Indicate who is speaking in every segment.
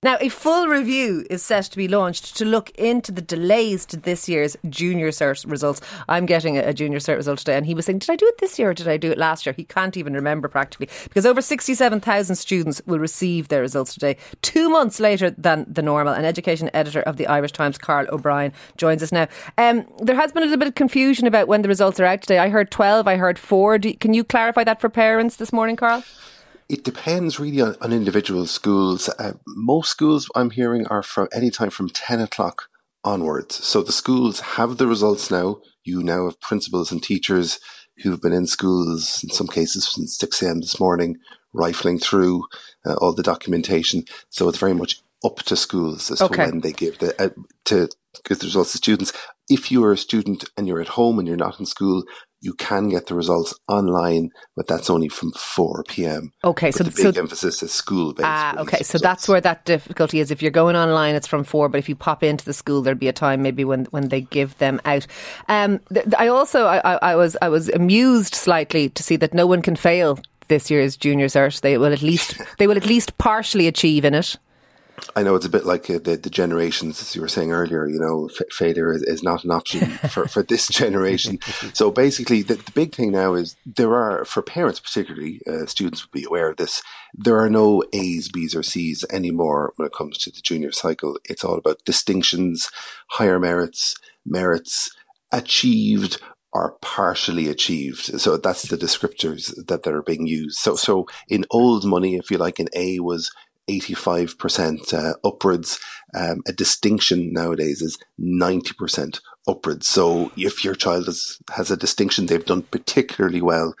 Speaker 1: Now, a full review is set to be launched to look into the delays to this year's junior cert results. I'm getting a, junior cert result today, and he was saying, Did I do it this year or did I do it last year? He can't even remember practically because over 67,000 students will receive their results today, two months later than the normal. An education editor of the Irish Times, Carl O'Brien, joins us now. Um, there has been a little bit of confusion about when the results are out today. I heard 12, I heard 4. Do, can you clarify that for parents this morning, Carl?
Speaker 2: It depends really on, on individual schools. Uh, most schools I'm hearing are from any time from 10 o'clock onwards. So the schools have the results now. You now have principals and teachers who've been in schools, in some cases since 6 a.m. this morning, rifling through uh, all the documentation. So it's very much up to schools as okay. to when they give the uh, to give the results to students. If you are a student and you're at home and you're not in school, you can get the results online, but that's only from 4 p.m.
Speaker 1: Okay,
Speaker 2: but
Speaker 1: so
Speaker 2: the
Speaker 1: big
Speaker 2: so, emphasis is school based.
Speaker 1: Ah, okay, so that's where that difficulty is. If you're going online, it's from 4, but if you pop into the school, there'll be a time maybe when, when they give them out. Um, I also, I, I, was, I was amused slightly to see that no one can fail this year's junior cert. They will at least, they will at least partially achieve in it.
Speaker 2: I know it's a bit like uh, the, the generations, as you were saying earlier, you know, f- failure is, is not an option for, for this generation. so basically, the, the big thing now is there are, for parents particularly, uh, students would be aware of this, there are no A's, B's, or C's anymore when it comes to the junior cycle. It's all about distinctions, higher merits, merits, achieved or partially achieved. So that's the descriptors that, that are being used. So, so in old money, if you like, an A was 85% uh, upwards. Um, a distinction nowadays is 90% upwards. So if your child is, has a distinction, they've done particularly well.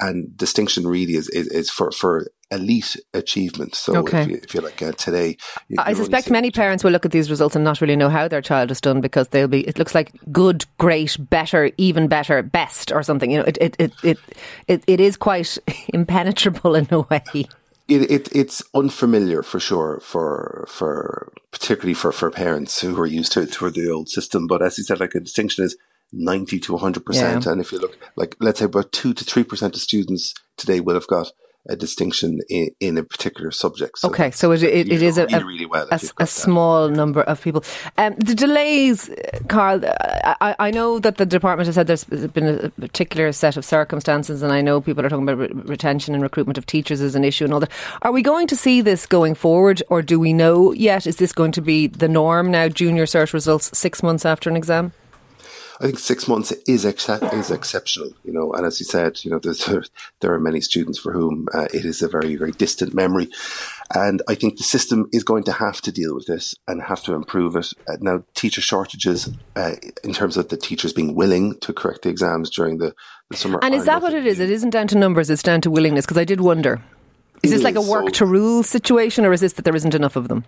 Speaker 2: And distinction really is, is, is for, for elite achievement. So okay. if, you, if you like uh, today,
Speaker 1: you, I suspect many parents will look at these results and not really know how their child has done because they'll be. It looks like good, great, better, even better, best, or something. You know, it it it it, it, it is quite impenetrable in a way
Speaker 2: it, it it's unfamiliar for sure for for particularly for, for parents who are used to to the old system. But as you said, like a distinction is ninety to hundred yeah. percent. And if you look like let's say about two to three percent of students today will have got a distinction in, in a particular subject.
Speaker 1: So okay, so it, it, it is a, really, well a, a small number of people. Um, the delays, Carl, I, I, know that the department has said there's been a particular set of circumstances, and I know people are talking about re- retention and recruitment of teachers as an issue and all that. Are we going to see this going forward, or do we know yet? Is this going to be the norm now, junior cert results six months after an exam?
Speaker 2: I think six months is ex- is exceptional, you know. And as you said, you know, there there are many students for whom uh, it is a very very distant memory, and I think the system is going to have to deal with this and have to improve it. Uh, now, teacher shortages uh, in terms of the teachers being willing to correct the exams during the, the summer.
Speaker 1: And is that what it is? It isn't down to numbers; it's down to willingness. Because I did wonder, is this is. like a work so, to rule situation, or is this that there isn't enough of them?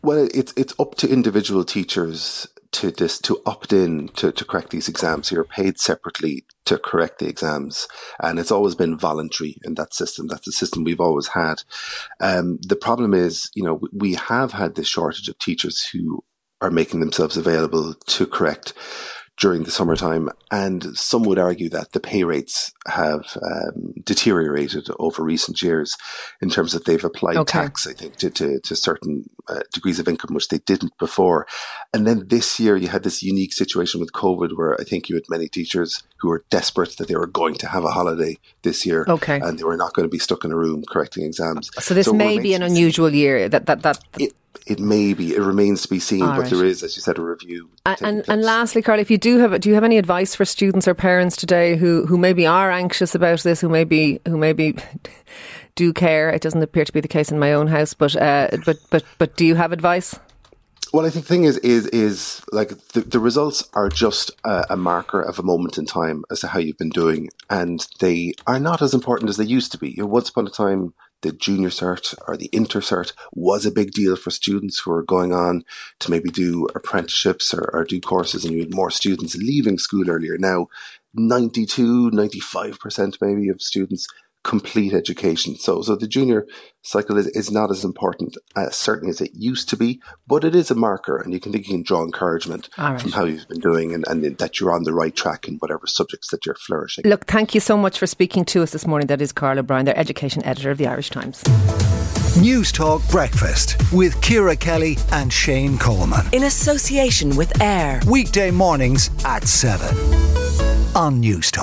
Speaker 2: Well, it's it's up to individual teachers to this to opt in to, to correct these exams. You're paid separately to correct the exams, and it's always been voluntary in that system. That's the system we've always had. Um, the problem is, you know, we have had this shortage of teachers who are making themselves available to correct during the summertime. And some would argue that the pay rates have um, deteriorated over recent years in terms of they've applied okay. tax, I think, to, to, to certain uh, degrees of income, which they didn't before. And then this year you had this unique situation with COVID where I think you had many teachers who were desperate that they were going to have a holiday this year.
Speaker 1: Okay.
Speaker 2: And they were not going to be stuck in a room correcting exams.
Speaker 1: So this so may be an unusual year that, that, that,
Speaker 2: it, it may be. It remains to be seen, All but right. there is, as you said, a review.
Speaker 1: And, and, and lastly, Carl, if you do have, do you have any advice for students or parents today who, who maybe are anxious about this, who maybe who maybe do care? It doesn't appear to be the case in my own house, but uh, but but but do you have advice?
Speaker 2: Well, I think the thing is, is, is like the, the results are just a, a, marker of a moment in time as to how you've been doing, and they are not as important as they used to be. You know, once upon a time, the junior cert or the inter cert was a big deal for students who were going on to maybe do apprenticeships or, or do courses and you had more students leaving school earlier. Now, 92, 95% maybe of students complete education. So, so the junior cycle is, is not as important, uh, certainly as it used to be, but it is a marker, and you can think you can draw encouragement
Speaker 1: All
Speaker 2: from how you've been doing and, and that you're on the right track in whatever subjects that you're flourishing.
Speaker 1: Look, thank you so much for speaking to us this morning. That is Carl O'Brien, their education editor of the Irish Times.
Speaker 3: Newstalk Breakfast with Ciara Kelly and Shane Coleman.
Speaker 4: In association with AIR.
Speaker 3: Weekday mornings at 7 on Newstalk.